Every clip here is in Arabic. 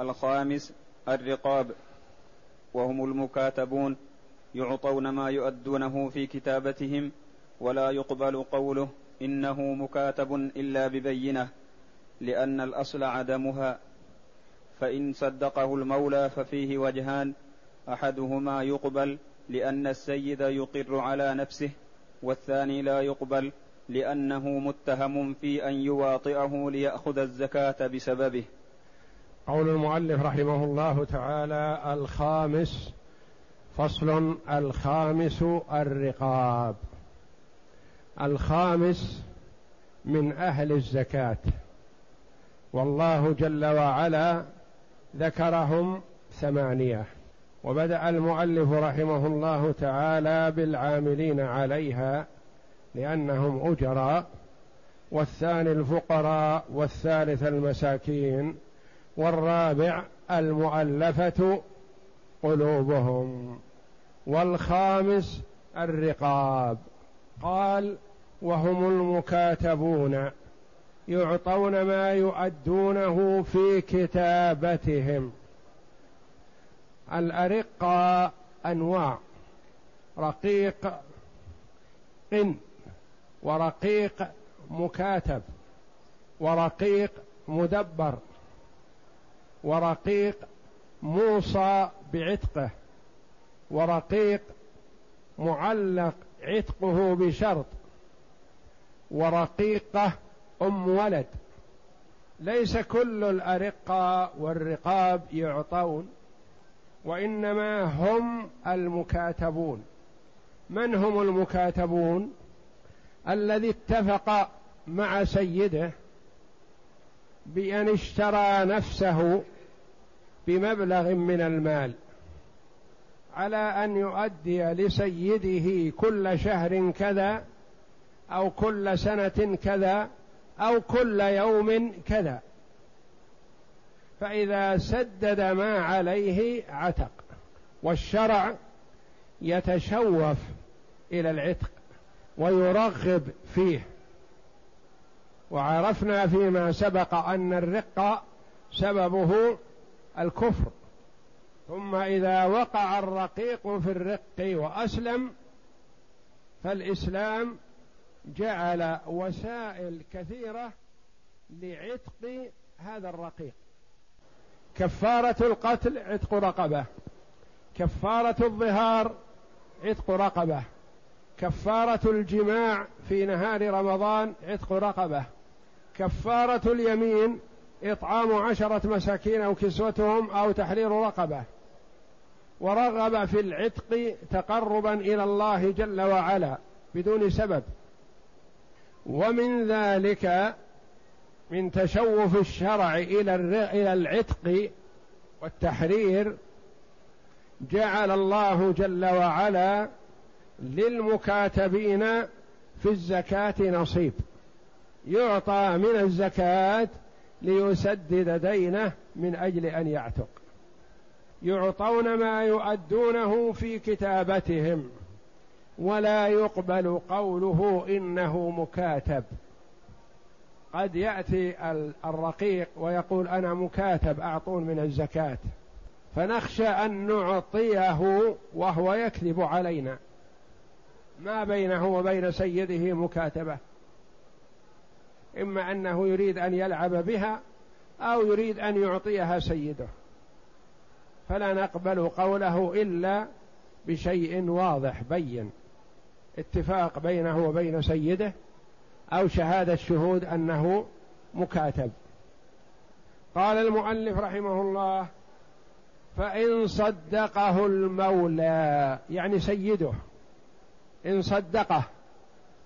الخامس الرقاب. وهم المكاتبون يعطون ما يؤدونه في كتابتهم ولا يقبل قوله إنه مكاتب إلا ببينة لأن الأصل عدمها. فإن صدقه المولى ففيه وجهان أحدهما يقبل لأن السيد يقر على نفسه والثاني لا يقبل لأنه متهم في أن يواطئه ليأخذ الزكاة بسببه. قول المؤلف رحمه الله تعالى الخامس فصل الخامس الرقاب. الخامس من أهل الزكاة. والله جل وعلا ذكرهم ثمانية. وبدأ المؤلف رحمه الله تعالى بالعاملين عليها لأنهم أجراء والثاني الفقراء والثالث المساكين. والرابع المؤلفة قلوبهم والخامس الرقاب. قال وهم المكاتبون يعطون ما يؤدونه في كتابتهم. الأرقة أنواع رقيق قن ورقيق مكاتب ورقيق مدبر. ورقيق موصى بعتقه ورقيق معلق عتقه بشرط ورقيقة أم ولد. ليس كل الارقه والرقاب يعطون وإنما هم المكاتبون. من هم المكاتبون؟ الذي اتفق مع سيده بأن اشترى نفسه بمبلغ من المال على أن يؤدي لسيده كل شهر كذا أو كل سنة كذا أو كل يوم كذا. فإذا سدد ما عليه عتق والشرع يتشوف إلى العتق ويرغب فيه. وعرفنا فيما سبق أن الرق سببه الكفر. ثم إذا وقع الرقيق في الرق وأسلم فالإسلام جعل وسائل كثيرة لعتق هذا الرقيق. كفارة القتل عتق رقبة. كفارة الظهار عتق رقبة. كفارة الجماع في نهار رمضان عتق رقبة. كفارة اليمين إطعام عشرة مساكين أو كسوتهم أو تحرير رقبة. ورغب في العتق تقربا إلى الله جل وعلا بدون سبب. ومن ذلك من تشوف الشرع إلى إلى العتق والتحرير جعل الله جل وعلا للمكاتبين في الزكاة نصيب. يعطى من الزكاة ليسدد دينه من أجل أن يعتق. يعطون ما يؤدونه في كتابتهم ولا يقبل قوله إنه مكاتب. قد يأتي الرقيق ويقول أنا مكاتب أعطون من الزكاة. فنخشى أن نعطيه وهو يكذب علينا. ما بينه وبين سيده مكاتبة. إما أنه يريد أن يلعب بها أو يريد أن يعطيها سيده. فلا نقبل قوله إلا بشيء واضح بين. اتفاق بينه وبين سيده أو شهادة شهود أنه مكاتب. قال المؤلف رحمه الله فإن صدقه المولى يعني سيده. إن صدقه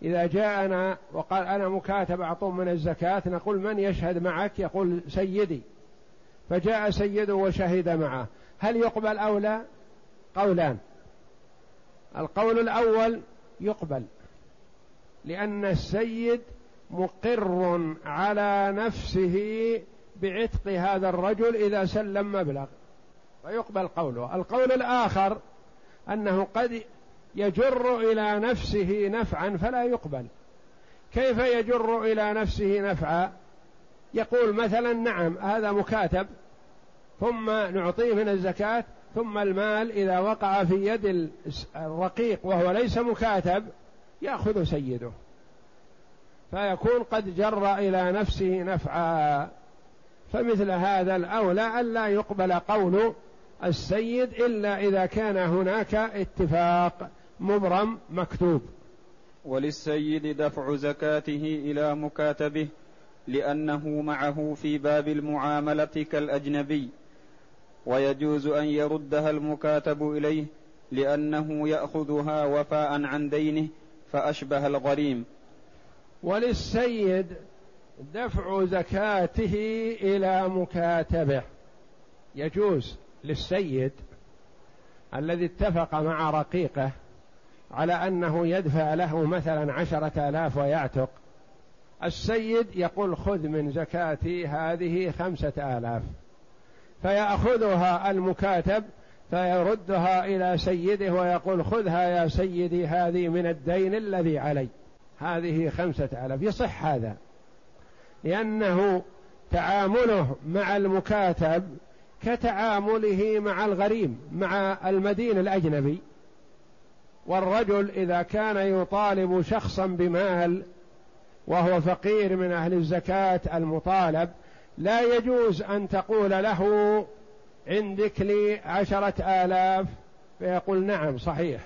إذا جاءنا وقال أنا مكاتب أعطون من الزكاة نقول من يشهد معك؟ يقول سيدي. فجاء سيده وشهد معه. هل يقبل أو لا؟ قولان. القول الأول يقبل لأن السيد مقر على نفسه بعتق هذا الرجل إذا سلم مبلغ. فيقبل قوله. القول الآخر أنه قد يجر إلى نفسه نفعا فلا يقبل. كيف يجر إلى نفسه نفعا؟ يقول مثلا نعم هذا مكاتب ثم نعطيه من الزكاة ثم المال إذا وقع في يد الرقيق وهو ليس مكاتب يأخذ سيده. فيكون قد جر إلى نفسه نفعا. فمثل هذا الأولى ألا يقبل قول السيد إلا إذا كان هناك اتفاق. مبرم مكتوب. وللسيد دفع زكاته إلى مكاتبه لأنه معه في باب المعاملة كالأجنبي. ويجوز أن يردها المكاتب إليه لأنه يأخذها وفاء عن دينه فأشبه الغريم. وللسيد دفع زكاته إلى مكاتبه. يجوز للسيد الذي اتفق مع رقيقه على أنه يدفع له مثلا عشرة آلاف ويعتق. السيد يقول خذ من زكاتي هذه خمسة آلاف. فيأخذها المكاتب فيردها إلى سيده ويقول خذها يا سيدي هذه من الدين الذي علي. هذه خمسة آلاف. يصح هذا. لأنه تعامله مع المكاتب كتعامله مع الغريم مع المدين الأجنبي. والرجل إذا كان يطالب شخصا بمال وهو فقير من أهل الزكاة المطالب لا يجوز أن تقول له عندك لي عشرة آلاف فيقول نعم صحيح.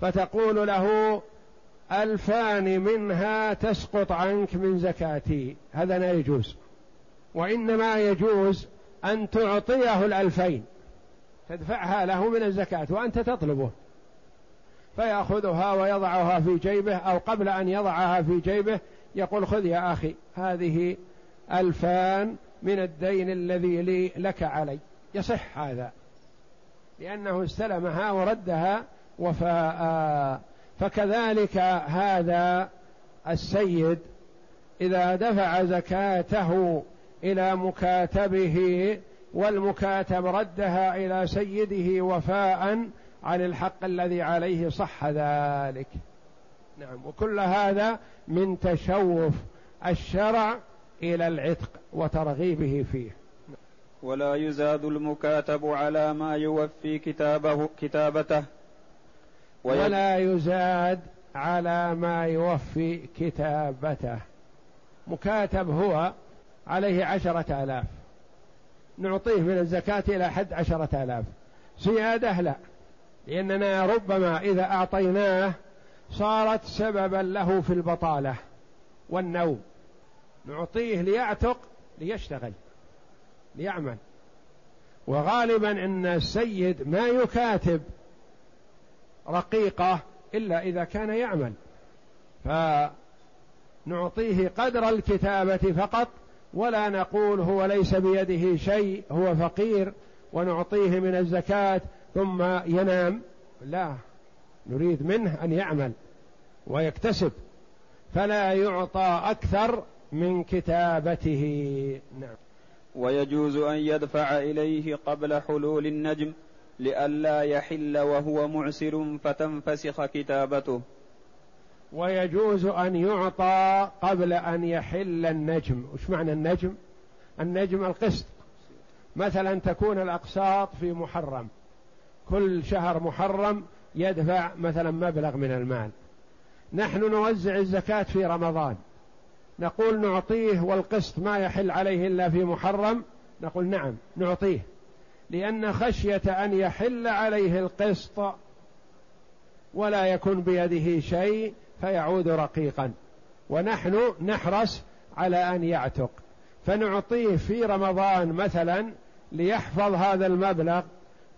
فتقول له ألفان منها تسقط عنك من زكاتي. هذا لا يجوز. وإنما يجوز أن تعطيه الألفين تدفعها له من الزكاة وأنت تطلبه. فيأخذها ويضعها في جيبه أو قبل أن يضعها في جيبه يقول خذ يا أخي هذه ألفان من الدين الذي لي لك علي. يصح هذا لأنه استلمها وردها وفاء. فكذلك هذا السيد إذا دفع زكاته إلى مكاتبه والمكاتب ردها إلى سيده وفاء عن الحق الذي عليه صح ذلك. نعم. وكل هذا من تشوف الشرع إلى العتق وترغيبه فيه. ولا يزاد المكاتب على ما يوفي كتابه كتابته. ولا يزاد على ما يوفي كتابته. مكاتب هو عليه عشرة آلاف. نعطيه من الزكاة إلى حد عشرة آلاف. زيادة لا. لأننا ربما إذا أعطيناه صارت سببا له في البطالة والنوم. نعطيه ليعتق ليشتغل ليعمل. وغالبا إن السيد ما يكاتب رقيقة إلا إذا كان يعمل. فنعطيه قدر الكتابة فقط ولا نقول هو ليس بيده شيء هو فقير. ونعطيه من الزكاة ثم ينام. لا نريد منه أن يعمل ويكتسب فلا يعطى أكثر من كتابته. نعم. ويجوز أن يدفع إليه قبل حلول النجم لئلا يحل وهو معسر فتنفسخ كتابته. ويجوز أن يعطى قبل أن يحل النجم. وش معنى النجم؟ النجم القسط. مثلا تكون الأقساط في محرم. كل شهر محرم يدفع مثلا مبلغ من المال. نحن نوزع الزكاة في رمضان. نقول نعطيه والقسط ما يحل عليه إلا في محرم. نقول نعم نعطيه. لأن خشية أن يحل عليه القسط ولا يكون بيده شيء فيعود رقيقا. ونحن نحرص على أن يعتق. فنعطيه في رمضان مثلا ليحفظ هذا المبلغ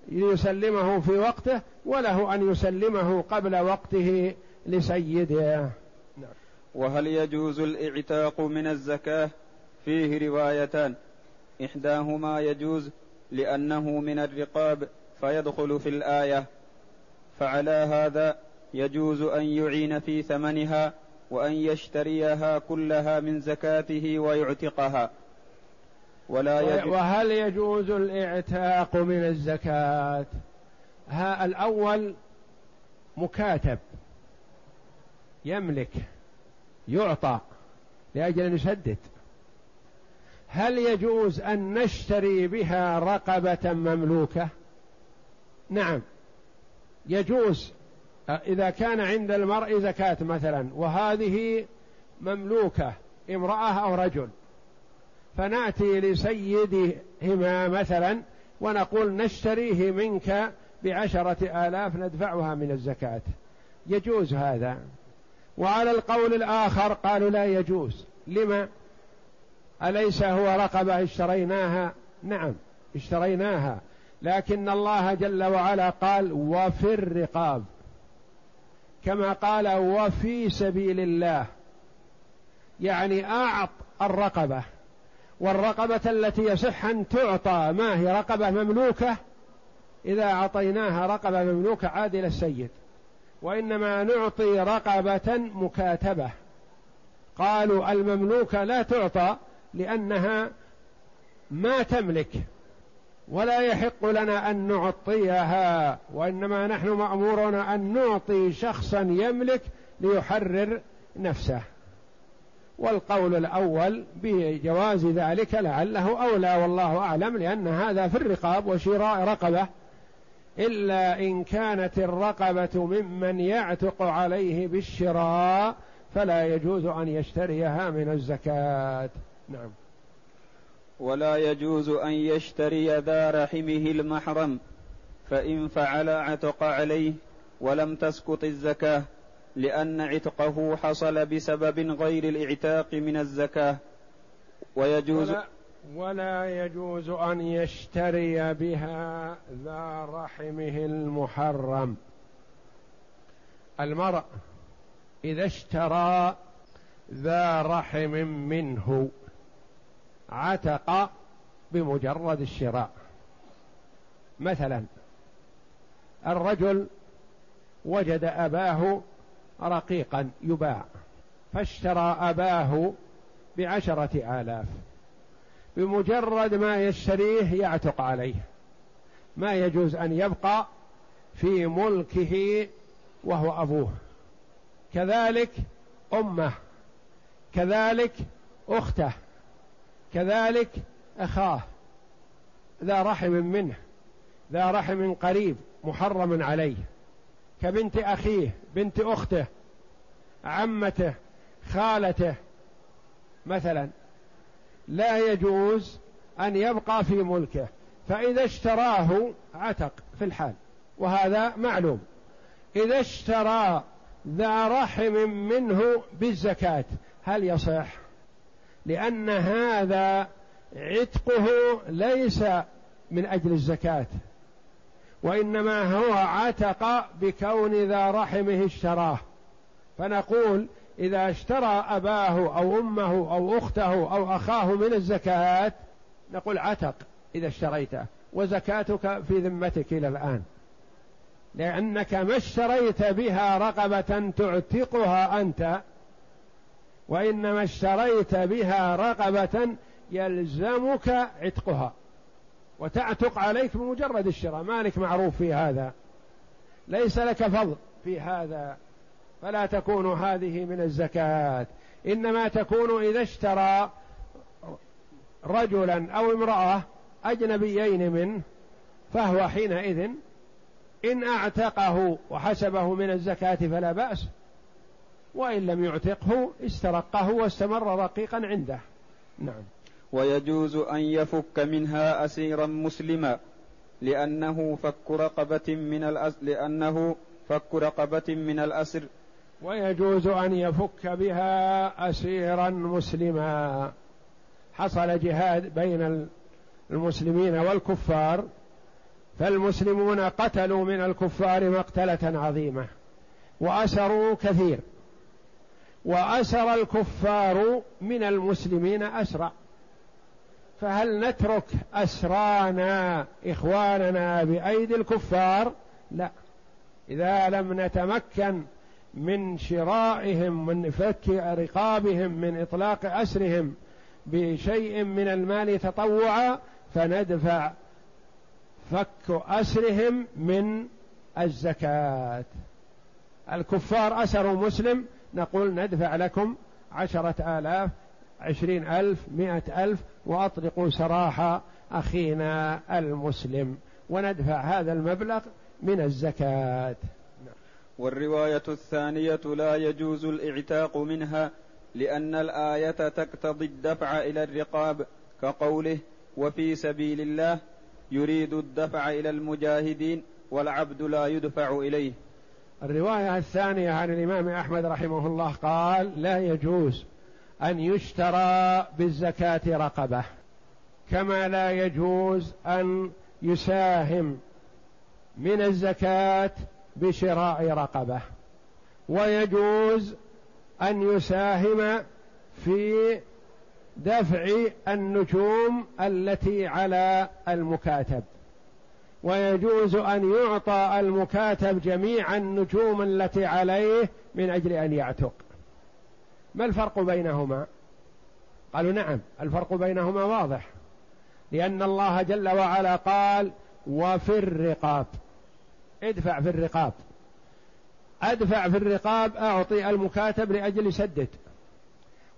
ليسلمه في وقته وله أن يسلمه قبل وقته لسيده. وهل يجوز الإعتاق من الزكاة؟ فيه روايتان. إحداهما يجوز لأنه من الرقاب فيدخل في الآية. فعلى هذا يجوز أن يعين في ثمنها وأن يشتريها كلها من زكاته ويعتقها. ولا يجوز وهل يجوز الاعتاق من الزكاة؟ ها الأول مكاتب. يملك يعطى لأجل أن يسدد. هل يجوز أن نشتري بها رقبة مملوكة؟ نعم. يجوز إذا كان عند المرء زكاة مثلا وهذه مملوكة امرأة أو رجل. فنأتي لسيدهما مثلا ونقول نشتريه منك بعشرة آلاف ندفعها من الزكاة. يجوز هذا. وعلى القول الآخر قالوا لا يجوز. لما؟ أليس هو رقبة اشتريناها؟ نعم اشتريناها. لكن الله جل وعلا قال وفي الرقاب. كما قال وفي سبيل الله. يعني أعط الرقبة. والرقبة التي يصح أن تعطى ما هي رقبة مملوكة؟ إذا أعطيناها رقبة مملوكة عادل السيد. وإنما نعطي رقبة مكاتبة. قالوا المملوكة لا تعطى لأنها ما تملك ولا يحق لنا أن نعطيها وإنما نحن مأمورون أن نعطي شخصا يملك ليحرر نفسه. والقول الأول بجواز ذلك لعله أولى والله أعلم لأن هذا في الرقاب وشراء رقبة. إلا إن كانت الرقبة ممن يعتق عليه بالشراء فلا يجوز أن يشتريها من الزكاة. نعم. ولا يجوز أن يشتري ذا رحمه المحرم فإن فعل عتق عليه ولم تسقط الزكاة. لأن عتقه حصل بسبب غير الإعتاق من الزكاة. ويجوز ولا, ولا يجوز أن يشتري بها ذا رحمه المحرم. المرء إذا اشترى ذا رحم منه عتق بمجرد الشراء. مثلا الرجل وجد أباه رقيقا يباع فاشترى أباه بعشرة آلاف. بمجرد ما يشتريه يعتق عليه. ما يجوز أن يبقى في ملكه وهو أبوه. كذلك أمه كذلك أخته كذلك أخاه. ذا رحم منه ذا رحم قريب محرم عليه. كبنت أخيه بنت أخته عمته خالته. مثلا لا يجوز أن يبقى في ملكه فإذا اشتراه عتق في الحال وهذا معلوم. إذا اشترى ذا رحم منه بالزكاة هل يصح؟ لأن هذا عتقه ليس من أجل الزكاة. وإنما هو عتق بكون ذا رحمه اشتراه. فنقول إذا اشترى أباه أو أمه أو أخته أو أخاه من الزكاة نقول عتق إذا اشتريته وزكاتك في ذمتك إلى الآن. لأنك ما اشتريت بها رقبة تعتقها أنت وإنما اشتريت بها رقبة يلزمك عتقها. وتعتق عليك بمجرد الشراء. مالك معروف في هذا. ليس لك فضل في هذا. فلا تكون هذه من الزكاة. إنما تكون إذا اشترى رجلا أو امرأة أجنبيين منه فهو حينئذ إن أعتقه وحسبه من الزكاة فلا بأس. وإن لم يعتقه استرقه واستمر رقيقا عنده. نعم. ويجوز أن يفك منها أسيرا مسلما لأنه فك رقبة من الأس لأنه فك رقبة من الأسر. ويجوز أن يفك بها أسيرا مسلما. حصل جهاد بين المسلمين والكفار فالمسلمون قتلوا من الكفار مقتلة عظيمة وأسروا كثير وأسر الكفار من المسلمين أسرع. فهل نترك أسرانا إخواننا بأيدي الكفار؟ لا. إذا لم نتمكن من شرائهم من فك رقابهم من إطلاق أسرهم بشيء من المال تطوعا فندفع فك أسرهم من الزكاة. الكفار أسروا مسلم نقول ندفع لكم عشرة آلاف عشرين ألف مئة ألف وأطلقوا سراح أخينا المسلم. وندفع هذا المبلغ من الزكاة. والرواية الثانية لا يجوز الإعتاق منها لأن الآية تقتضي الدفع إلى الرقاب كقوله وفي سبيل الله يريد الدفع إلى المجاهدين والعبد لا يدفع إليه. الرواية الثانية عن الإمام أحمد رحمه الله قال لا يجوز أن يشترى بالزكاة رقبة كما لا يجوز أن يساهم من الزكاة بشراء رقبة ويجوز أن يساهم في دفع النجوم التي على المكاتب ويجوز أن يعطى المكاتب جميع النجوم التي عليه من أجل أن يعتق. ما الفرق بينهما؟ قالوا نعم الفرق بينهما واضح. لأن الله جل وعلا قال وفي الرقاب. ادفع في الرقاب. أدفع في الرقاب أعطي المكاتب لأجل سدد.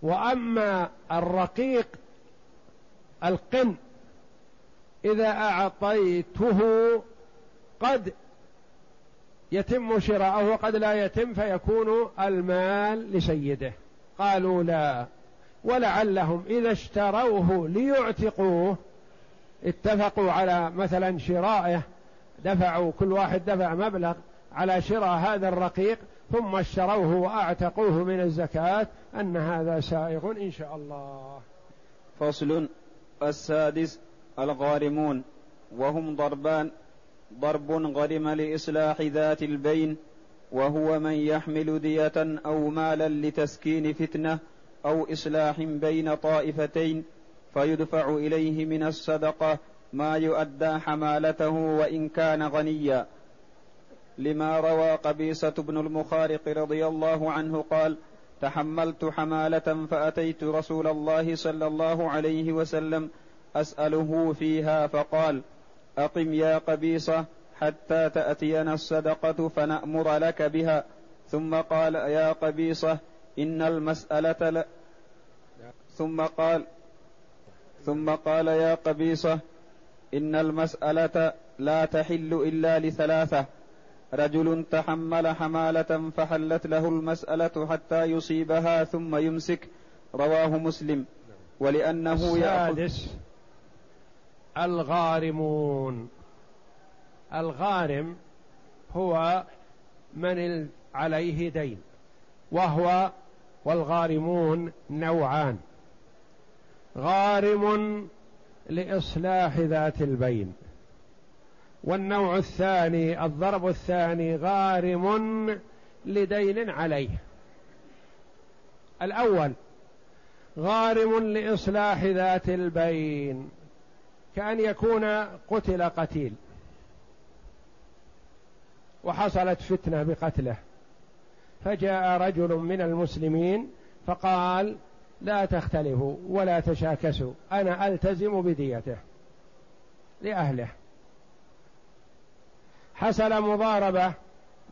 وأما الرقيق القن إذا أعطيته قد يتم شراءه وقد لا يتم فيكون المال لسيده. قالوا لا. ولعلهم إذا اشتروه ليعتقوه اتفقوا على مثلا شرائه دفعوا كل واحد دفع مبلغ على شراء هذا الرقيق ثم اشتروه وأعتقوه من الزكاة أن هذا سائغ إن شاء الله. فصل السادس الغارمون وهم ضربان ضرب غرم لإصلاح ذات البين وهو من يحمل دية أو مالا لتسكين فتنة أو إصلاح بين طائفتين فيدفع إليه من الصدقة ما يؤدى حمالته وإن كان غنيا. لما روى قبيصة بن المخارق رضي الله عنه قال تحملت حمالة فأتيت رسول الله صلى الله عليه وسلم أسأله فيها فقال أقم يا قبيصة حتى تأتينا الصدقة فنأمر لك بها. ثم قال يا قبيصة إن المسألة لا ثم قال ثم قال يا قبيصة إن المسألة لا تحل إلا لثلاثة. رجل تحمل حمالة فحلت له المسألة حتى يصيبها ثم يمسك. رواه مسلم. ولأنه السادس الغارمون. الغارم هو من عليه دين وهو والغارمون نوعان. غارم لإصلاح ذات البين. والنوع الثاني الضرب الثاني غارم لدين عليه. الأول غارم لإصلاح ذات البين كأن يكون قتل قتيل. وحصلت فتنة بقتله. فجاء رجل من المسلمين فقال لا تختلفوا ولا تشاكسوا أنا ألتزم بديته لأهله. حصل مضاربة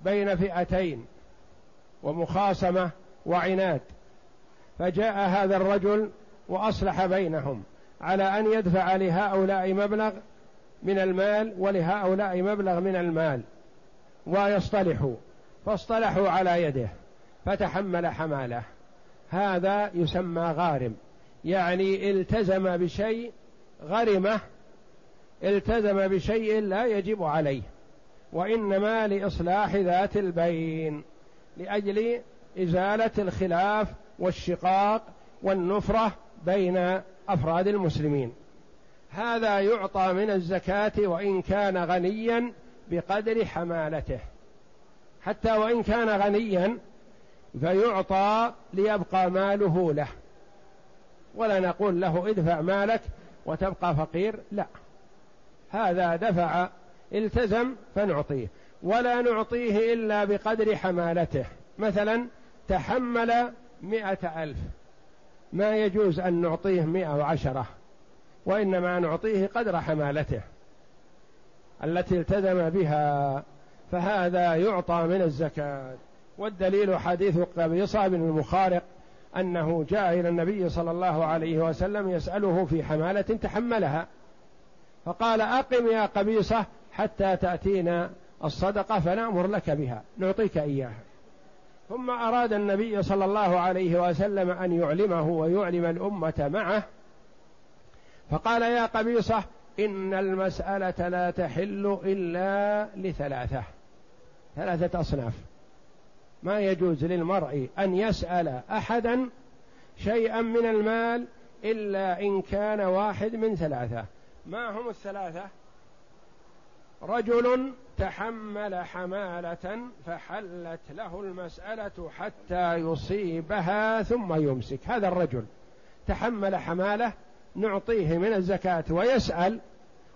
بين فئتين ومخاصمة وعناد. فجاء هذا الرجل وأصلح بينهم على أن يدفع لهؤلاء مبلغ من المال ولهؤلاء مبلغ من المال. ويصطلحوا. فاصطلحوا على يده فتحمل حماله. هذا يسمى غارم. يعني التزم بشيء غرمه التزم بشيء لا يجب عليه. وإنما لإصلاح ذات البين لأجل إزالة الخلاف والشقاق والنفرة بين أفراد المسلمين. هذا يعطى من الزكاة وإن كان غنيا بقدر حمالته. حتى وإن كان غنيا فيعطى ليبقى ماله له. ولا نقول له ادفع مالك وتبقى فقير لا. هذا دفع التزم فنعطيه. ولا نعطيه إلا بقدر حمالته. مثلا تحمل مئة ألف. ما يجوز أن نعطيه مئة وعشرة وإنما نعطيه قدر حمالته. التي التزم بها فهذا يعطى من الزكاة. والدليل حديث قبيصة بن المخارق أنه جاء إلى النبي صلى الله عليه وسلم يسأله في حمالة تحملها فقال أقم يا قبيصة حتى تأتينا الصدقة فنأمر لك بها نعطيك إياها. ثم أراد النبي صلى الله عليه وسلم أن يعلمه ويعلم الأمة معه فقال يا قبيصة إن المسألة لا تحل إلا لثلاثة ثلاثة أصناف. ما يجوز للمرء أن يسأل أحدا شيئا من المال إلا إن كان واحد من ثلاثة. ما هم الثلاثة؟ رجل تحمل حمالة فحلت له المسألة حتى يصيبها ثم يمسك. هذا الرجل تحمل حمالة نعطيه من الزكاة ويسأل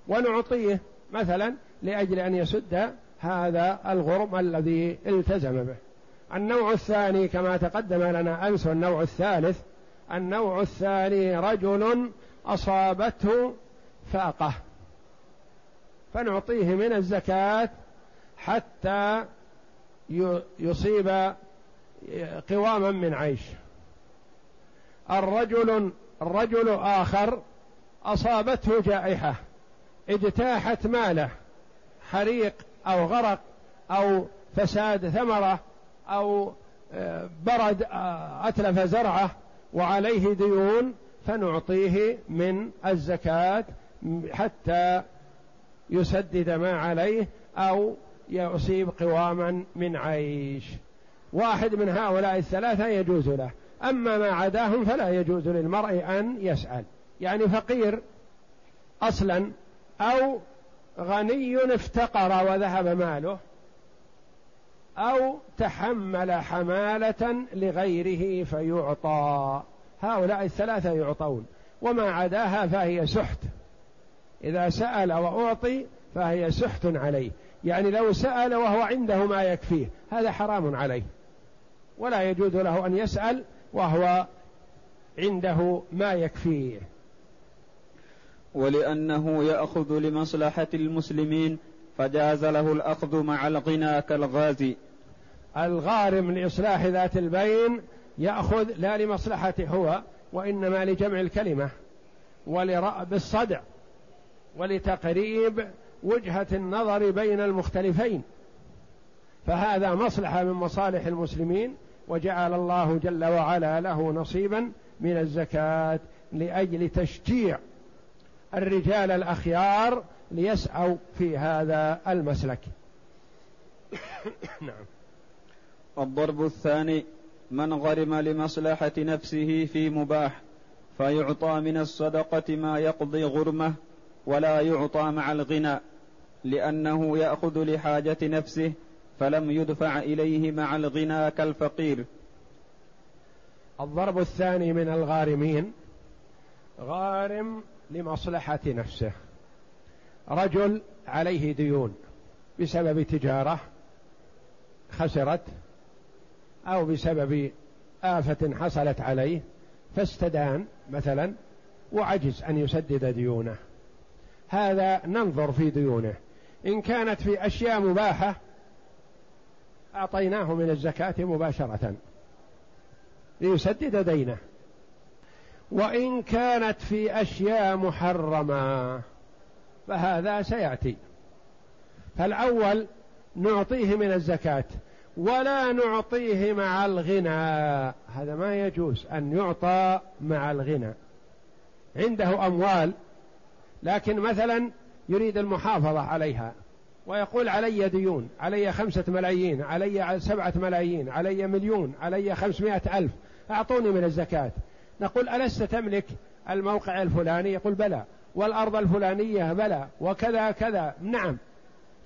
ونعطيه مثلا لأجل أن يسد هذا الغرم الذي التزم به. النوع الثاني كما تقدم لنا أمس النوع الثالث النوع الثاني رجل أصابته فاقة. فنعطيه من الزكاة حتى يصيب قواما من عيش. الرجل الرجل آخر أصابته جائحة اجتاحت ماله حريق أو غرق أو فساد ثمرة أو آه، برد آه، أتلف زرعة وعليه ديون فنعطيه من الزكاة حتى يسدد ما عليه أو يصيب قواما من عيش. واحد من هؤلاء الثلاثة يجوز له. أما ما عداهم فلا يجوز للمرء أن يسأل. يعني فقير أصلا أو غني افتقر وذهب ماله أو تحمل حمالة لغيره فيعطى. هؤلاء الثلاثة يعطون. وما عداها فهي سحت. إذا سأل وأعطي فهي سحت عليه. يعني لو سأل وهو عنده ما يكفيه. هذا حرام عليه. ولا يجوز له أن يسأل وهو عنده ما يكفيه. ولأنه يأخذ لمصلحة المسلمين فجاز له الأخذ مع الغنى كالغازي. الغارم لإصلاح ذات البين يأخذ لا لمصلحته هو وإنما لجمع الكلمة ولرأب الصدع ولتقريب وجهة النظر بين المختلفين. فهذا مصلحة من مصالح المسلمين وجعل الله جل وعلا له نصيبا من الزكاة لأجل تشجيع الرجال الأخيار ليسعوا في هذا المسلك. نعم. الضرب الثاني من غرم لمصلحة نفسه في مباح فيعطى من الصدقة ما يقضي غرمه ولا يعطى مع الغنى لأنه يأخذ لحاجة نفسه فلم يدفع إليه مع الغنى كالفقير. الضرب الثاني من الغارمين غارم لمصلحة نفسه. رجل عليه ديون بسبب تجارة خسرت أو بسبب آفة حصلت عليه فاستدان مثلا وعجز أن يسدد ديونه. هذا ننظر في ديونه. إن كانت في أشياء مباحة أعطيناه من الزكاة مباشرة. ليسدد دينه. وإن كانت في أشياء محرمة فهذا سيأتي. فالأول نعطيه من الزكاة ولا نعطيه مع الغنى. هذا ما يجوز أن يعطى مع الغنى. عنده أموال لكن مثلا يريد المحافظة عليها. ويقول علي ديون علي خمسة ملايين علي سبعة ملايين علي مليون علي خمسمائة ألف. أعطوني من الزكاة. نقول ألست تملك الموقع الفلاني؟ يقول بلى. والأرض الفلانية؟ بلى. وكذا كذا. نعم.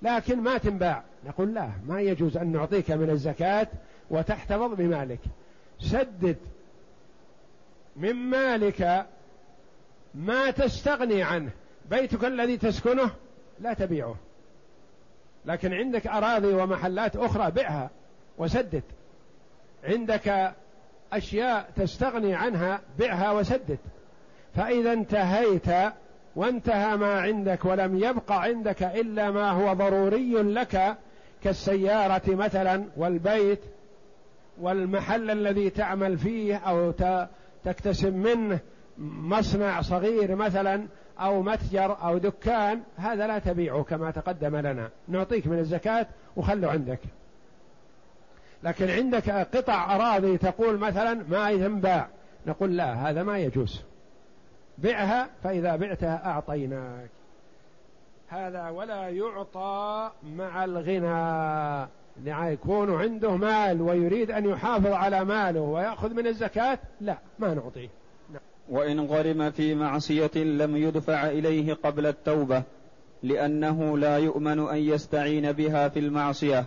لكن ما تنباع. نقول لا ما يجوز أن نعطيك من الزكاة وتحتفظ بمالك سدد من مالك ما تستغني عنه. بيتك الذي تسكنه لا تبيعه. لكن عندك أراضي ومحلات أخرى بعها وسدد. عندك أشياء تستغني عنها بعها وسدد. فإذا انتهيت وانتهى ما عندك ولم يبق عندك إلا ما هو ضروري لك كالسيارة مثلا والبيت والمحل الذي تعمل فيه أو تكتسب منه مصنع صغير مثلا أو متجر أو دكان هذا لا تبيعه كما تقدم لنا. نعطيك من الزكاة وخله عندك. لكن عندك قطع أراضي تقول مثلا ما ينباع نقول لا هذا ما يجوز. بعها فإذا بعتها أعطيناك. هذا ولا يعطى مع الغنى. يعني يكون عنده مال ويريد أن يحافظ على ماله ويأخذ من الزكاة لا ما نعطيه. وإن غرم في معصية لم يدفع إليه قبل التوبة لأنه لا يؤمن أن يستعين بها في المعصية.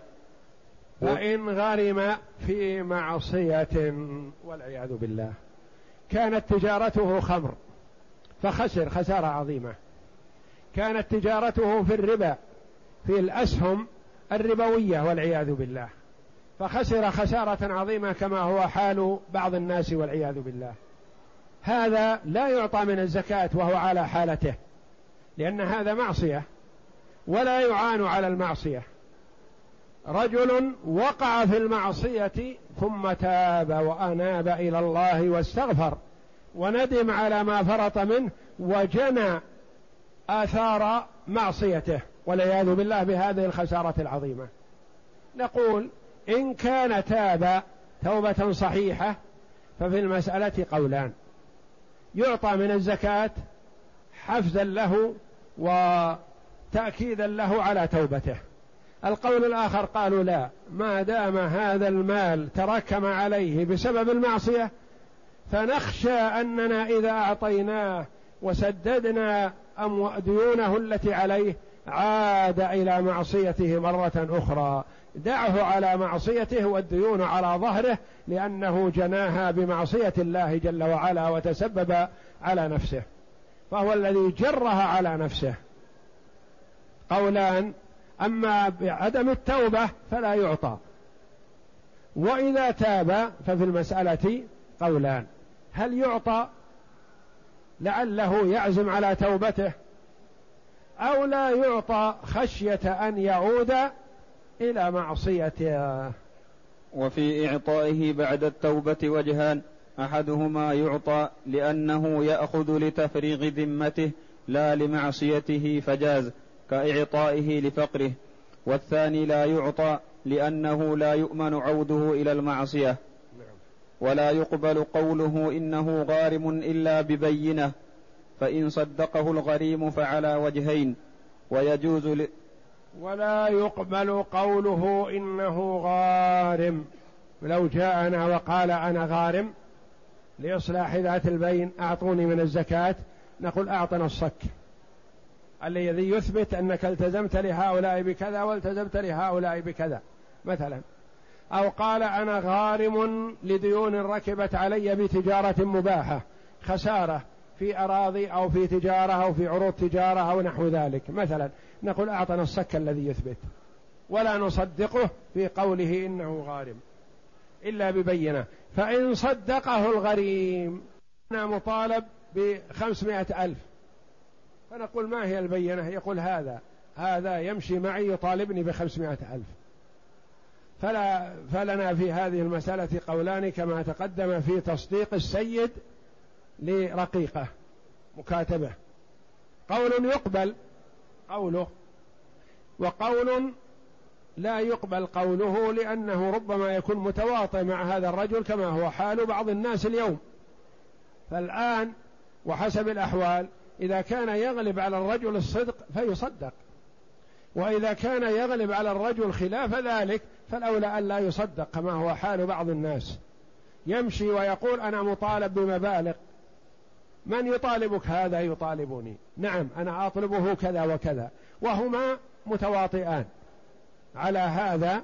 فإن غرم في معصية والعياذ بالله كانت تجارته خمر فخسر خسارة عظيمة. كانت تجارته في الربا في الأسهم الربوية والعياذ بالله. فخسر خسارة عظيمة كما هو حال بعض الناس والعياذ بالله. هذا لا يعطى من الزكاة وهو على حالته لأن هذا معصية ولا يعان على المعصية. رجل وقع في المعصية ثم تاب وأناب إلى الله واستغفر وندم على ما فرط منه وجنى آثار معصيته والعياذ بالله بهذه الخسارة العظيمة. نقول إن كان تاب توبة صحيحة ففي المسألة قولان. يعطى من الزكاة حفزا له وتأكيدا له على توبته. القول الآخر قالوا لا ما دام هذا المال تراكم عليه بسبب المعصية فنخشى أننا إذا أعطيناه وسددنا ديونه التي عليه عاد إلى معصيته مرة أخرى. دعه على معصيته والديون على ظهره لأنه جناها بمعصية الله جل وعلا وتسبب على نفسه. فهو الذي جرها على نفسه. قولان أما بعدم التوبة فلا يعطى. وإذا تاب ففي المسألة قولان هل يعطى؟ لعله يعزم على توبته. أو لا يعطى خشية أن يعود إلى معصيته وفي إعطائه بعد التوبة وجهان أحدهما يعطى لأنه يأخذ لتفريغ ذمته لا لمعصيته فجاز كإعطائه لفقره والثاني لا يعطى لأنه لا يؤمن عوده إلى المعصية ولا يقبل قوله إنه غارم إلا ببينة فإن صدقه الغريم فعلى وجهين ويجوز. ولا يقبل قوله إنه غارم. لو جاءنا وقال أنا غارم لإصلاح ذات البين أعطوني من الزكاة نقول أعطنا الصك. الذي يثبت أنك التزمت لهؤلاء بكذا والتزمت لهؤلاء بكذا مثلا. أو قال أنا غارم لديون ركبت علي بتجارة مباحة خسارة في أراضي أو في تجارة أو في عروض تجارة أو نحو ذلك مثلا. نقول أعطنا السك الذي يثبت. ولا نصدقه في قوله إنه غارم. إلا ببينة. فإن صدقه الغريم أنا مطالب بخمسمائة ألف. فنقول ما هي البينة؟ يقول هذا. هذا يمشي معي يطالبني بخمسمائة ألف. فلا فلنا في هذه المسألة قولان كما تقدم في تصديق السيد لرقيقة مكاتبة. قول يقبل. قوله وقول لا يقبل قوله لأنه ربما يكون متواطئ مع هذا الرجل كما هو حال بعض الناس اليوم. فالآن وحسب الأحوال إذا كان يغلب على الرجل الصدق فيصدق. وإذا كان يغلب على الرجل خلاف ذلك فالأولى أن لا يصدق كما هو حال بعض الناس. يمشي ويقول أنا مطالب بمبالغ. من يطالبك هذا يطالبني. نعم أنا أطلبه كذا وكذا. وهما متواطئان. على هذا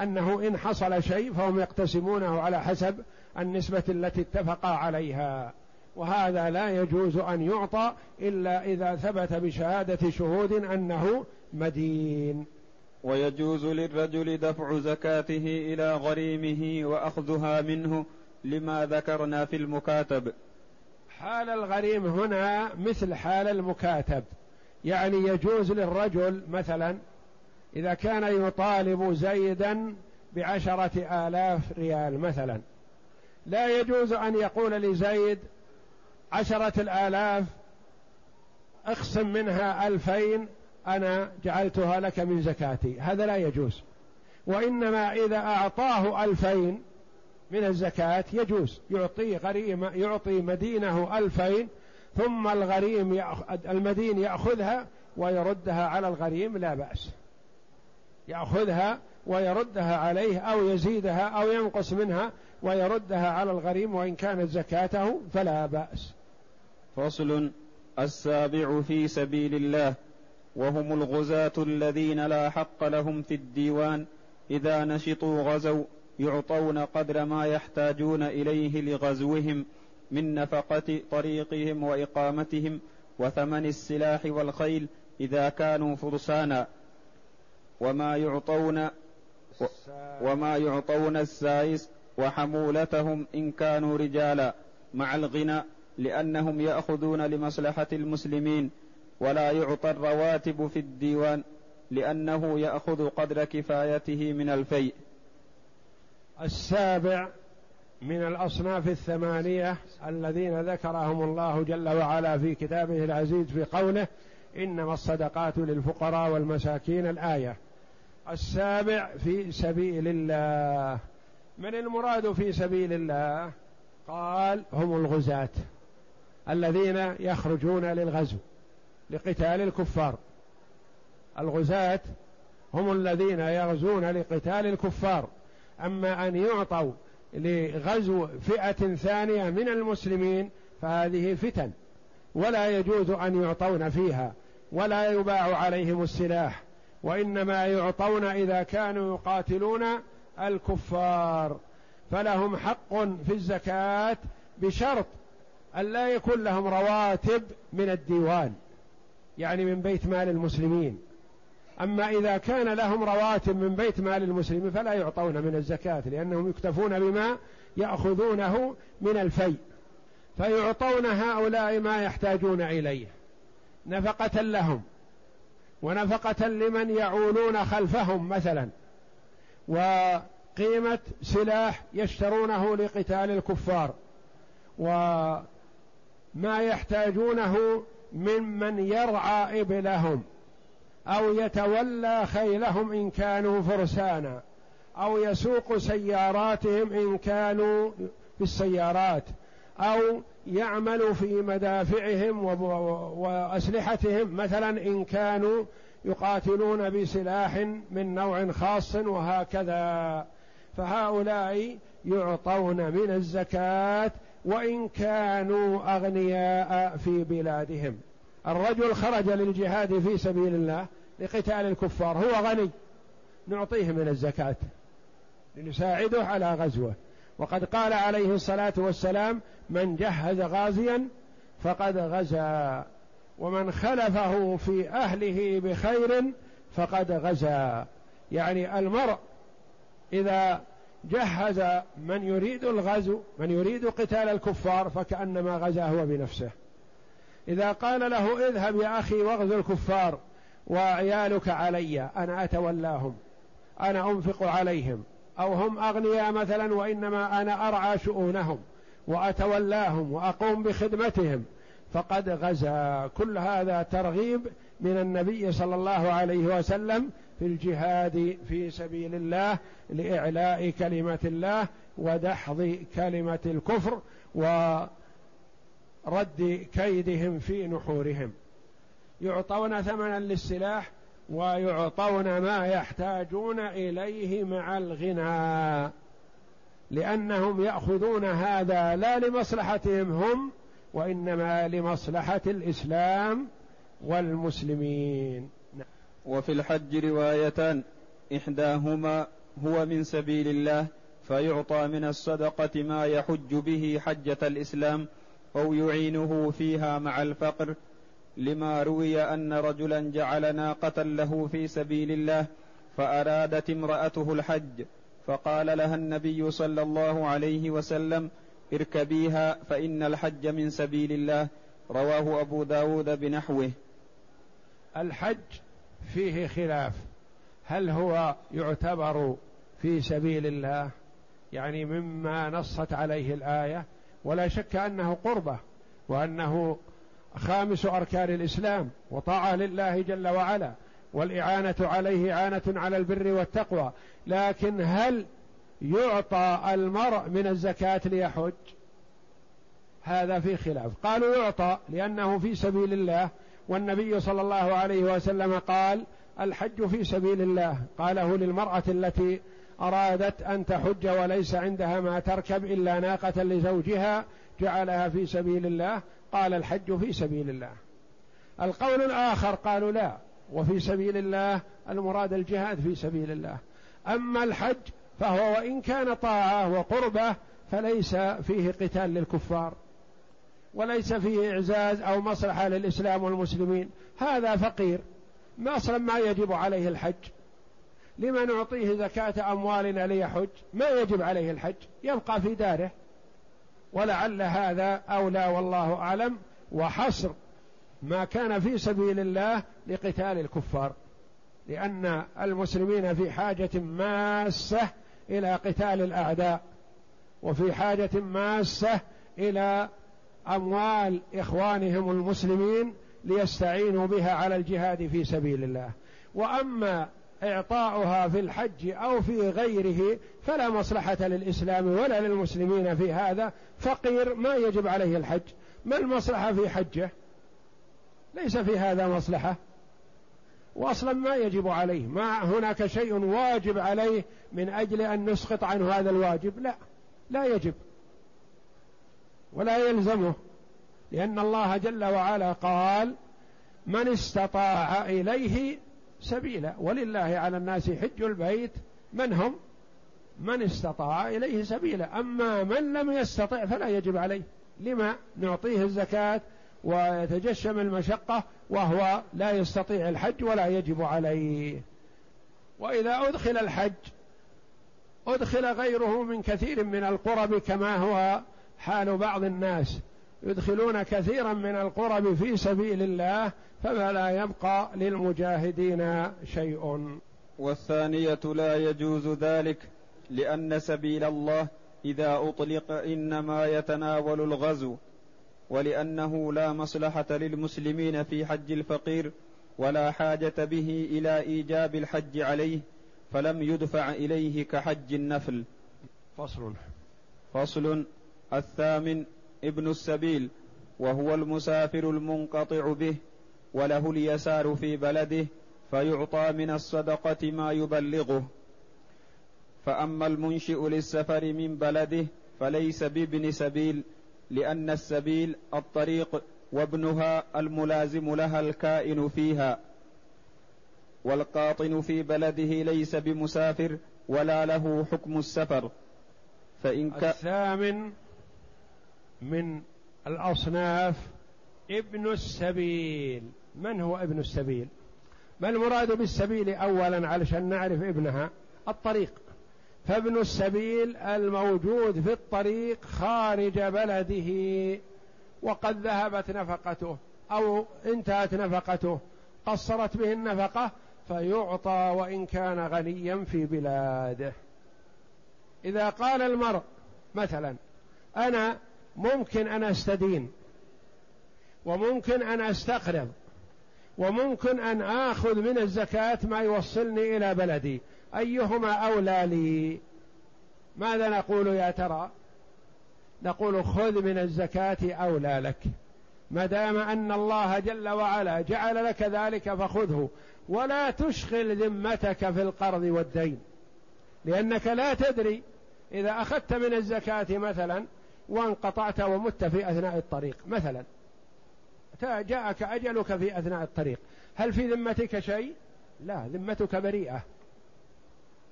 أنه إن حصل شيء فهم يقتسمونه على حسب النسبة التي اتفقا عليها. وهذا لا يجوز أن يعطى إلا إذا ثبت بشهادة شهود أنه مدين. ويجوز للرجل دفع زكاته إلى غريمه وأخذها منه لما ذكرنا في المكاتب. حال الغريم هنا مثل حال المكاتب. يعني يجوز للرجل مثلا إذا كان يطالب زيدا بعشرة آلاف ريال مثلا. لا يجوز أن يقول لزيد عشرة الآلاف اقسم منها ألفين أنا جعلتها لك من زكاتي. هذا لا يجوز. وإنما إذا أعطاه ألفين من الزكاة يجوز. يعطي غريم يعطي مدينه ألفين ثم الغريم يأخذ المدين يأخذها ويردها على الغريم لا بأس. يأخذها ويردها عليه أو يزيدها أو ينقص منها ويردها على الغريم وإن كانت زكاته فلا بأس. فصل. السابع في سبيل الله. وهم الغزاة الذين لا حق لهم في الديوان إذا نشطوا غزوا. يعطون قدر ما يحتاجون إليه لغزوهم من نفقة طريقهم وإقامتهم وثمن السلاح والخيل إذا كانوا فرسانا. وما يعطون وما يعطون السائس وحمولتهم إن كانوا رجالا مع الغنى لأنهم يأخذون لمصلحة المسلمين. ولا يعطى الرواتب في الديوان لأنه يأخذ قدر كفايته من الفيء. السابع من الأصناف الثمانية الذين ذكرهم الله جل وعلا في كتابه العزيز في قوله إنما الصدقات للفقراء والمساكين الآية. السابع في سبيل الله. من المراد في سبيل الله؟ قال هم الغزاة الذين يخرجون للغزو لقتال الكفار. الغزاة هم الذين يغزون لقتال الكفار. أما أن يعطوا لغزو فئة ثانية من المسلمين فهذه فتن. ولا يجوز أن يعطون فيها ولا يباع عليهم السلاح وإنما يعطون إذا كانوا يقاتلون الكفار. فلهم حق في الزكاة بشرط أن لا يكون لهم رواتب من الديوان يعني من بيت مال المسلمين. أما إذا كان لهم رواتب من بيت مال المسلمين فلا يعطون من الزكاة لأنهم يكتفون بما يأخذونه من الفي فيعطون هؤلاء ما يحتاجون إليه. نفقة لهم ونفقة لمن يعولون خلفهم مثلا. وقيمة سلاح يشترونه لقتال الكفار. وما يحتاجونه ممن يرعى إبلهم. أو يتولى خيلهم إن كانوا فرسانا أو يسوق سياراتهم إن كانوا في السيارات أو يعمل في مدافعهم وأسلحتهم مثلا إن كانوا يقاتلون بسلاح من نوع خاص وهكذا. فهؤلاء يعطون من الزكاة وإن كانوا أغنياء في بلادهم. الرجل خرج للجهاد في سبيل الله لقتال الكفار هو غني. نعطيه من الزكاة لنساعده على غزوة. وقد قال عليه الصلاة والسلام من جهز غازيا فقد غزا ومن خلفه في أهله بخير فقد غزا. يعني المرء إذا جهز من يريد الغزو من يريد قتال الكفار فكأنما غزا هو بنفسه. إذا قال له اذهب يا أخي واغزو الكفار وعيالك علي أنا أتولاهم أنا أنفق عليهم أو هم أغنياء مثلا وإنما أنا أرعى شؤونهم وأتولاهم وأقوم بخدمتهم. فقد غزا. كل هذا ترغيب من النبي صلى الله عليه وسلم في الجهاد في سبيل الله لإعلاء كلمة الله ودحض كلمة الكفر ورد كيدهم في نحورهم. يعطون ثمنا للسلاح ويعطون ما يحتاجون إليه مع الغنى لأنهم يأخذون هذا لا لمصلحتهم هم وإنما لمصلحة الإسلام والمسلمين. وفي الحج روايتان إحداهما هو من سبيل الله فيعطى من الصدقة ما يحج به حجة الإسلام أو يعينه فيها مع الفقر لما روي أن رجلا جعل ناقة له في سبيل الله فأرادت امرأته الحج فقال لها النبي صلى الله عليه وسلم اركبيها فإن الحج من سبيل الله. رواه أبو داود بنحوه. الحج فيه خلاف. هل هو يعتبر في سبيل الله؟ يعني مما نصت عليه الآية ولا شك أنه قربة وأنه خامس أركان الإسلام وطاعة لله جل وعلا والإعانة عليه إعانة على البر والتقوى. لكن هل يعطى المرء من الزكاة ليحج؟ هذا في خلاف. قالوا يعطى لأنه في سبيل الله والنبي صلى الله عليه وسلم قال الحج في سبيل الله. قاله للمرأة التي أرادت أن تحج وليس عندها ما تركب إلا ناقة لزوجها جعلها في سبيل الله. قال الحج في سبيل الله. القول الآخر قالوا لا وفي سبيل الله المراد الجهاد في سبيل الله. أما الحج فهو وإن كان طاعة وقربة فليس فيه قتال للكفار وليس فيه إعزاز أو مصلحة للإسلام والمسلمين. هذا فقير. ما أصلا ما يجب عليه الحج. لما نعطيه زكاة أموالنا ليحج ما يجب عليه الحج يبقى في داره. ولعل هذا أولى والله أعلم وحصر ما كان في سبيل الله لقتال الكفار. لأن المسلمين في حاجة ماسة إلى قتال الأعداء وفي حاجة ماسة إلى أموال إخوانهم المسلمين ليستعينوا بها على الجهاد في سبيل الله. وأما إعطاؤها في الحج أو في غيره فلا مصلحة للإسلام ولا للمسلمين في هذا. فقير ما يجب عليه الحج. ما المصلحة في حجه؟ ليس في هذا مصلحة. واصلا ما يجب عليه. ما هناك شيء واجب عليه من أجل أن نسقط عنه هذا الواجب. لا. لا يجب. ولا يلزمه. لأن الله جل وعلا قال من استطاع إليه سبيلا. ولله على الناس حج البيت من هم؟ من استطاع إليه سبيلا. أما من لم يستطع فلا يجب عليه. لما؟ نعطيه الزكاة ويتجشم المشقة وهو لا يستطيع الحج ولا يجب عليه. وإذا أدخل الحج أدخل غيره من كثير من القرب كما هو حال بعض الناس. يدخلون كثيرا من القرب في سبيل الله فلا يبقى للمجاهدين شيء. والثانية لا يجوز ذلك لأن سبيل الله إذا أطلق إنما يتناول الغزو ولأنه لا مصلحة للمسلمين في حج الفقير ولا حاجة به إلى إيجاب الحج عليه فلم يدفع إليه كحج النفل. فصل. فصل الثامن ابن السبيل وهو المسافر المنقطع به وله اليسار في بلده فيعطى من الصدقة ما يبلغه. فأما المنشئ للسفر من بلده فليس بابن سبيل لأن السبيل الطريق وابنها الملازم لها الكائن فيها. والقاطن في بلده ليس بمسافر ولا له حكم السفر. فإن ك... الثامن من الأصناف ابن السبيل. من هو ابن السبيل؟ ما المراد بالسبيل أولا علشان نعرف ابنها؟ الطريق. فابن السبيل الموجود في الطريق خارج بلده وقد ذهبت نفقته أو انتهت نفقته قصرت به النفقة فيعطى وإن كان غنيا في بلاده. إذا قال المرء مثلا أنا ممكن أن أستدين وممكن أن أستقرض وممكن أن آخذ من الزكاة ما يوصلني إلى بلدي. أيهما أولى لي؟ ماذا نقول يا ترى؟ نقول خذ من الزكاة أولى لك. ما دام أن الله جل وعلا جعل لك ذلك فخذه ولا تشغل ذمتك في القرض والدين لأنك لا تدري إذا أخذت من الزكاة مثلا وانقطعت ومت في أثناء الطريق. مثلا جاءك أجلك في أثناء الطريق. هل في ذمتك شيء؟ لا ذمتك بريئة.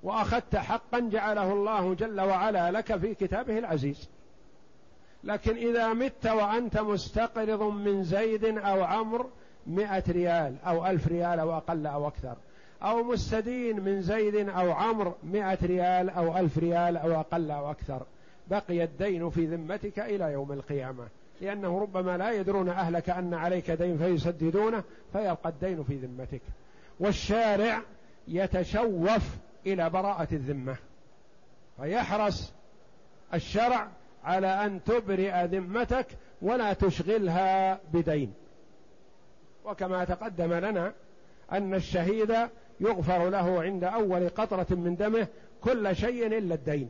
وأخذت حقا جعله الله جل وعلا لك في كتابه العزيز. لكن إذا مت وأنت مستقرض من زيد أو عمرو مئة ريال أو ألف ريال أو أقل أو أكثر. أو مستدين من زيد أو عمرو مئة ريال أو ألف ريال أو أقل أو أكثر. بقي الدين في ذمتك إلى يوم القيامة. لأنه ربما لا يدرون أهلك أن عليك دين فيسددونه فيبقى الدين في ذمتك. والشارع يتشوف إلى براءة الذمة. فيحرص الشرع على أن تبرئ ذمتك ولا تشغلها بدين. وكما تقدم لنا أن الشهيد يغفر له عند أول قطرة من دمه كل شيء إلا الدين.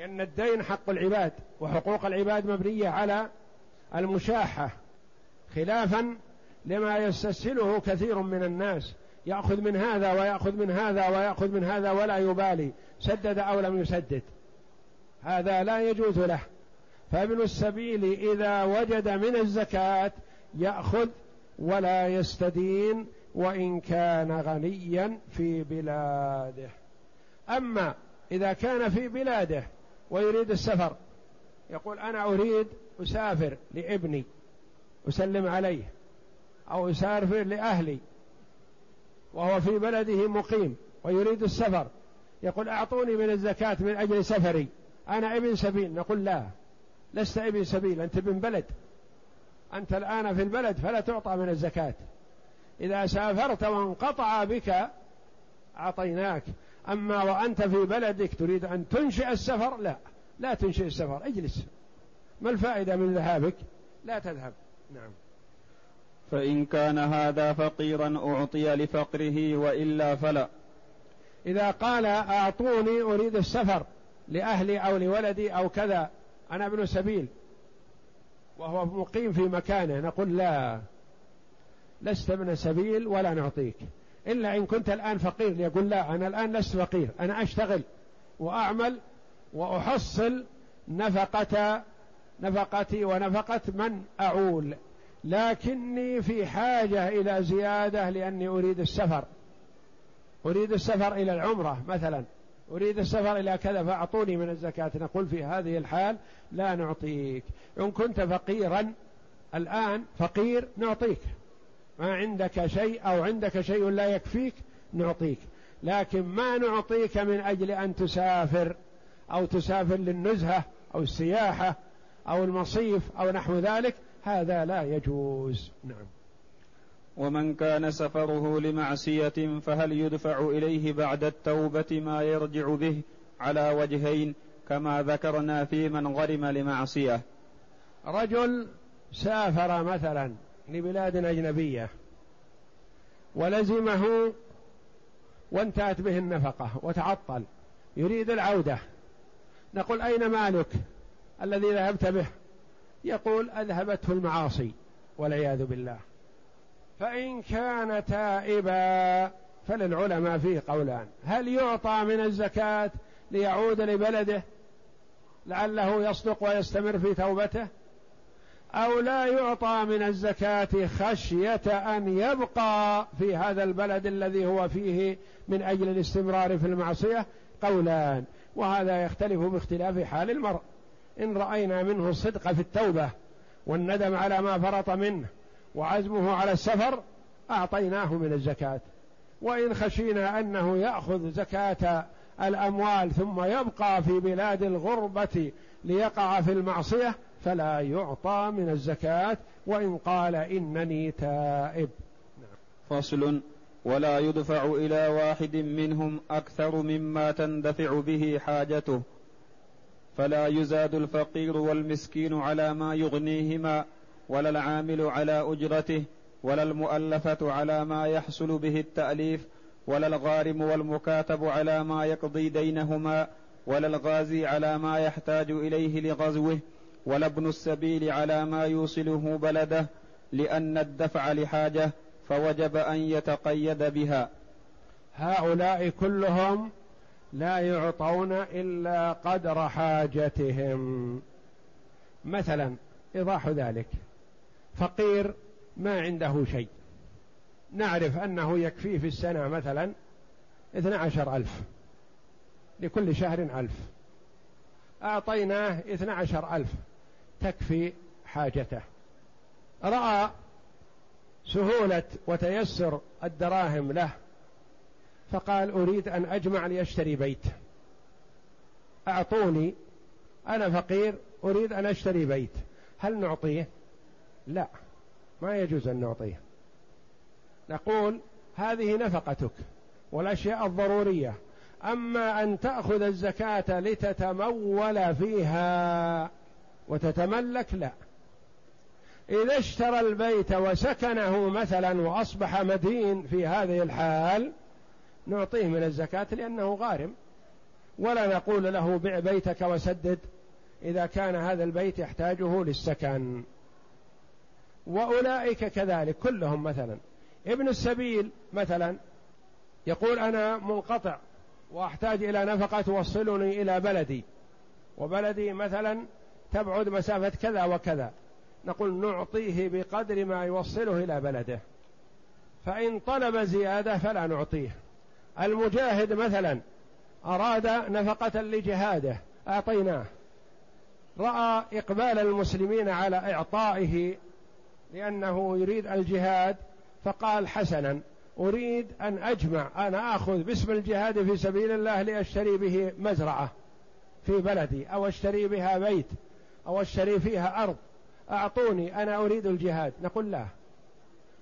لأن الدين حق العباد وحقوق العباد مبنية على المشاحة خلافا لما يستسهله كثير من الناس. يأخذ من هذا ويأخذ من هذا ويأخذ من هذا ولا يبالي. سدد أو لم يسدد. هذا لا يجوز له. فابن السبيل إذا وجد من الزكاة يأخذ ولا يستدين وإن كان غنيا في بلاده. أما إذا كان في بلاده ويريد السفر. يقول أنا أريد أسافر لابني أسلم عليه أو أسافر لأهلي وهو في بلده مقيم ويريد السفر. يقول أعطوني من الزكاة من أجل سفري. أنا ابن سبيل. نقول لا لست ابن سبيل أنت ابن بلد. أنت الآن في البلد فلا تعطى من الزكاة. إذا سافرت وانقطع بك أعطيناك. أما وأنت في بلدك تريد أن تنشئ السفر لا. لا تنشئ السفر اجلس. ما الفائدة من ذهابك؟ لا تذهب. نعم. فإن كان هذا فقيرا أعطي لفقره وإلا فلا. إذا قال أعطوني أريد السفر لأهلي أو لولدي أو كذا أنا ابن سبيل. وهو مقيم في مكانه نقول لا. لست ابن سبيل ولا نعطيك. إلا إن كنت الآن فقير. يقول لا أنا الآن لست فقير. أنا أشتغل وأعمل وأحصل نفقة نفقتي ونفقة من أعول. لكني في حاجة إلى زيادة لأني أريد السفر. أريد السفر إلى العمرة مثلا. أريد السفر إلى كذا فأعطوني من الزكاة. نقول في هذه الحال لا نعطيك. إن كنت فقيرا الآن فقير نعطيك. ما عندك شيء أو عندك شيء لا يكفيك نعطيك. لكن ما نعطيك من أجل أن تسافر أو تسافر للنزهة أو السياحة أو المصيف أو نحو ذلك هذا لا يجوز. نعم. ومن كان سفره لمعصية فهل يدفع إليه بعد التوبة ما يرجع به على وجهين كما ذكرنا في من غرم لمعصية؟ رجل سافر مثلا لبلاد أجنبية. ولزمه وانتهت به النفقة وتعطل. يريد العودة. نقول أين مالك الذي ذهبت به؟ يقول أذهبته المعاصي والعياذ بالله. فإن كان تائبا فللعلماء فيه قولان. هل يعطى من الزكاة ليعود لبلده؟ لعله يصدق ويستمر في توبته؟ أو لا يعطى من الزكاة خشية أن يبقى في هذا البلد الذي هو فيه من أجل الاستمرار في المعصية؟ قولان. وهذا يختلف باختلاف حال المرء. إن رأينا منه الصدق في التوبة والندم على ما فرط منه وعزمه على السفر أعطيناه من الزكاة. وإن خشينا أنه يأخذ زكاة الأموال ثم يبقى في بلاد الغربة ليقع في المعصية فلا يعطى من الزكاة وإن قال إنني تائب. فصل ولا يدفع إلى واحد منهم أكثر مما تندفع به حاجته. فلا يزاد الفقير والمسكين على ما يغنيهما ولا العامل على أجرته ولا المؤلفة على ما يحصل به التأليف ولا الغارم والمكاتب على ما يقضي دينهما ولا الغازي على ما يحتاج إليه لغزوه ولا ابن السبيل على ما يوصله بلده لأن الدفع لحاجة فوجب أن يتقيد بها. هؤلاء كلهم لا يعطون إلا قدر حاجتهم. مثلا إيضاح ذلك. فقير ما عنده شيء. نعرف أنه يكفيه في السنة مثلا اثنى عشر ألف. لكل شهر ألف. أعطيناه اثنى عشر ألف. تكفي حاجته. رأى سهولة وتيسر الدراهم له فقال أريد أن أجمع ليشتري بيت. أعطوني أنا فقير أريد أن أشتري بيت. هل نعطيه؟ لا ما يجوز أن نعطيه. نقول هذه نفقتك والأشياء الضرورية أما أن تأخذ الزكاة لتتمول فيها وتتملك لا. إذا اشترى البيت وسكنه مثلا وأصبح مدين في هذه الحال نعطيه من الزكاة لأنه غارم. ولا نقول له بع بيتك وسدد إذا كان هذا البيت يحتاجه للسكن. وأولئك كذلك كلهم مثلا. ابن السبيل مثلا يقول أنا منقطع وأحتاج إلى نفقة توصلني إلى بلدي. وبلدي مثلا تبعد مسافة كذا وكذا. نقول نعطيه بقدر ما يوصله إلى بلده. فإن طلب زيادة فلا نعطيه. المجاهد مثلا أراد نفقة لجهاده أعطيناه. رأى إقبال المسلمين على إعطائه لأنه يريد الجهاد فقال حسنا أريد أن أجمع أنا آخذ باسم الجهاد في سبيل الله لأشتري به مزرعة في بلدي أو أشتري بها بيت. أو أشتري فيها أرض أعطوني أنا أريد الجهاد. نقول لا.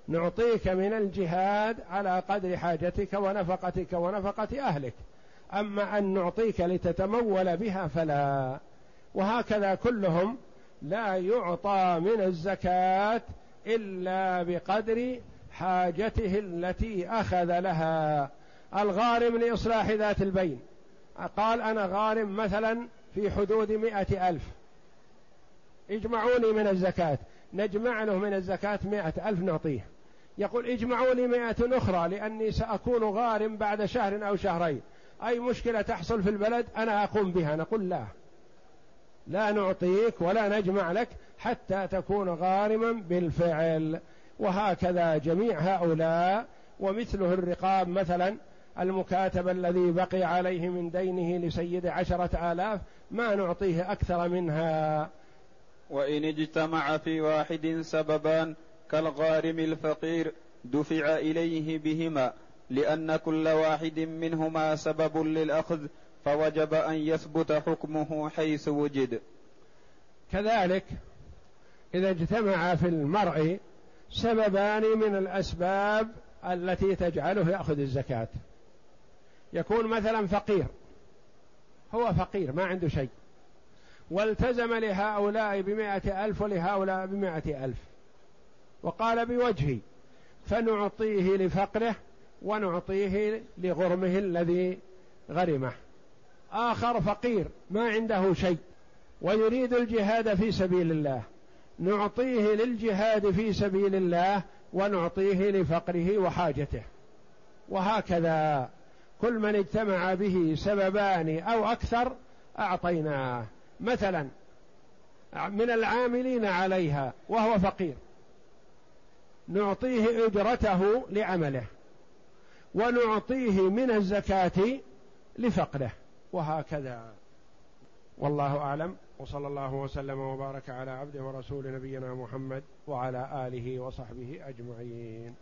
نعطيك من الجهاد على قدر حاجتك ونفقتك ونفقة أهلك. أما أن نعطيك لتتمول بها فلا. وهكذا كلهم لا يعطى من الزكاة إلا بقدر حاجته التي أخذ لها. الغارم لإصلاح ذات البين. قال أنا غارم مثلا في حدود مئة ألف. اجمعوني من الزكاة. نجمع له من الزكاة مئة ألف نعطيه. يقول اجمعوا لي مئة أخرى لأني سأكون غارم بعد شهر أو شهرين. أي مشكلة تحصل في البلد أنا أقوم بها. نقول لا. لا نعطيك ولا نجمع لك حتى تكون غارما بالفعل. وهكذا جميع هؤلاء. ومثله الرقاب مثلا المكاتب الذي بقي عليه من دينه لسيد عشرة آلاف ما نعطيه أكثر منها. وإن اجتمع في واحد سببان كالغارم الفقير دفع إليه بهما لأن كل واحد منهما سبب للأخذ فوجب أن يثبت حكمه حيث وجد. كذلك إذا اجتمع في المرء سببان من الأسباب التي تجعله يأخذ الزكاة. يكون مثلا فقير هو فقير ما عنده شيء. والتزم لهؤلاء بمائة ألف ولهؤلاء بمائة ألف. وقال بوجهي فنعطيه لفقره ونعطيه لغرمه الذي غرمه. آخر فقير ما عنده شيء ويريد الجهاد في سبيل الله. نعطيه للجهاد في سبيل الله ونعطيه لفقره وحاجته. وهكذا كل من اجتمع به سببان أو أكثر أعطيناه. مثلا من العاملين عليها وهو فقير. نعطيه إجرته لعمله ونعطيه من الزكاة لفقره. وهكذا. والله أعلم. وصلى الله وسلم وبارك على عبده ورسول نبينا محمد وعلى آله وصحبه أجمعين.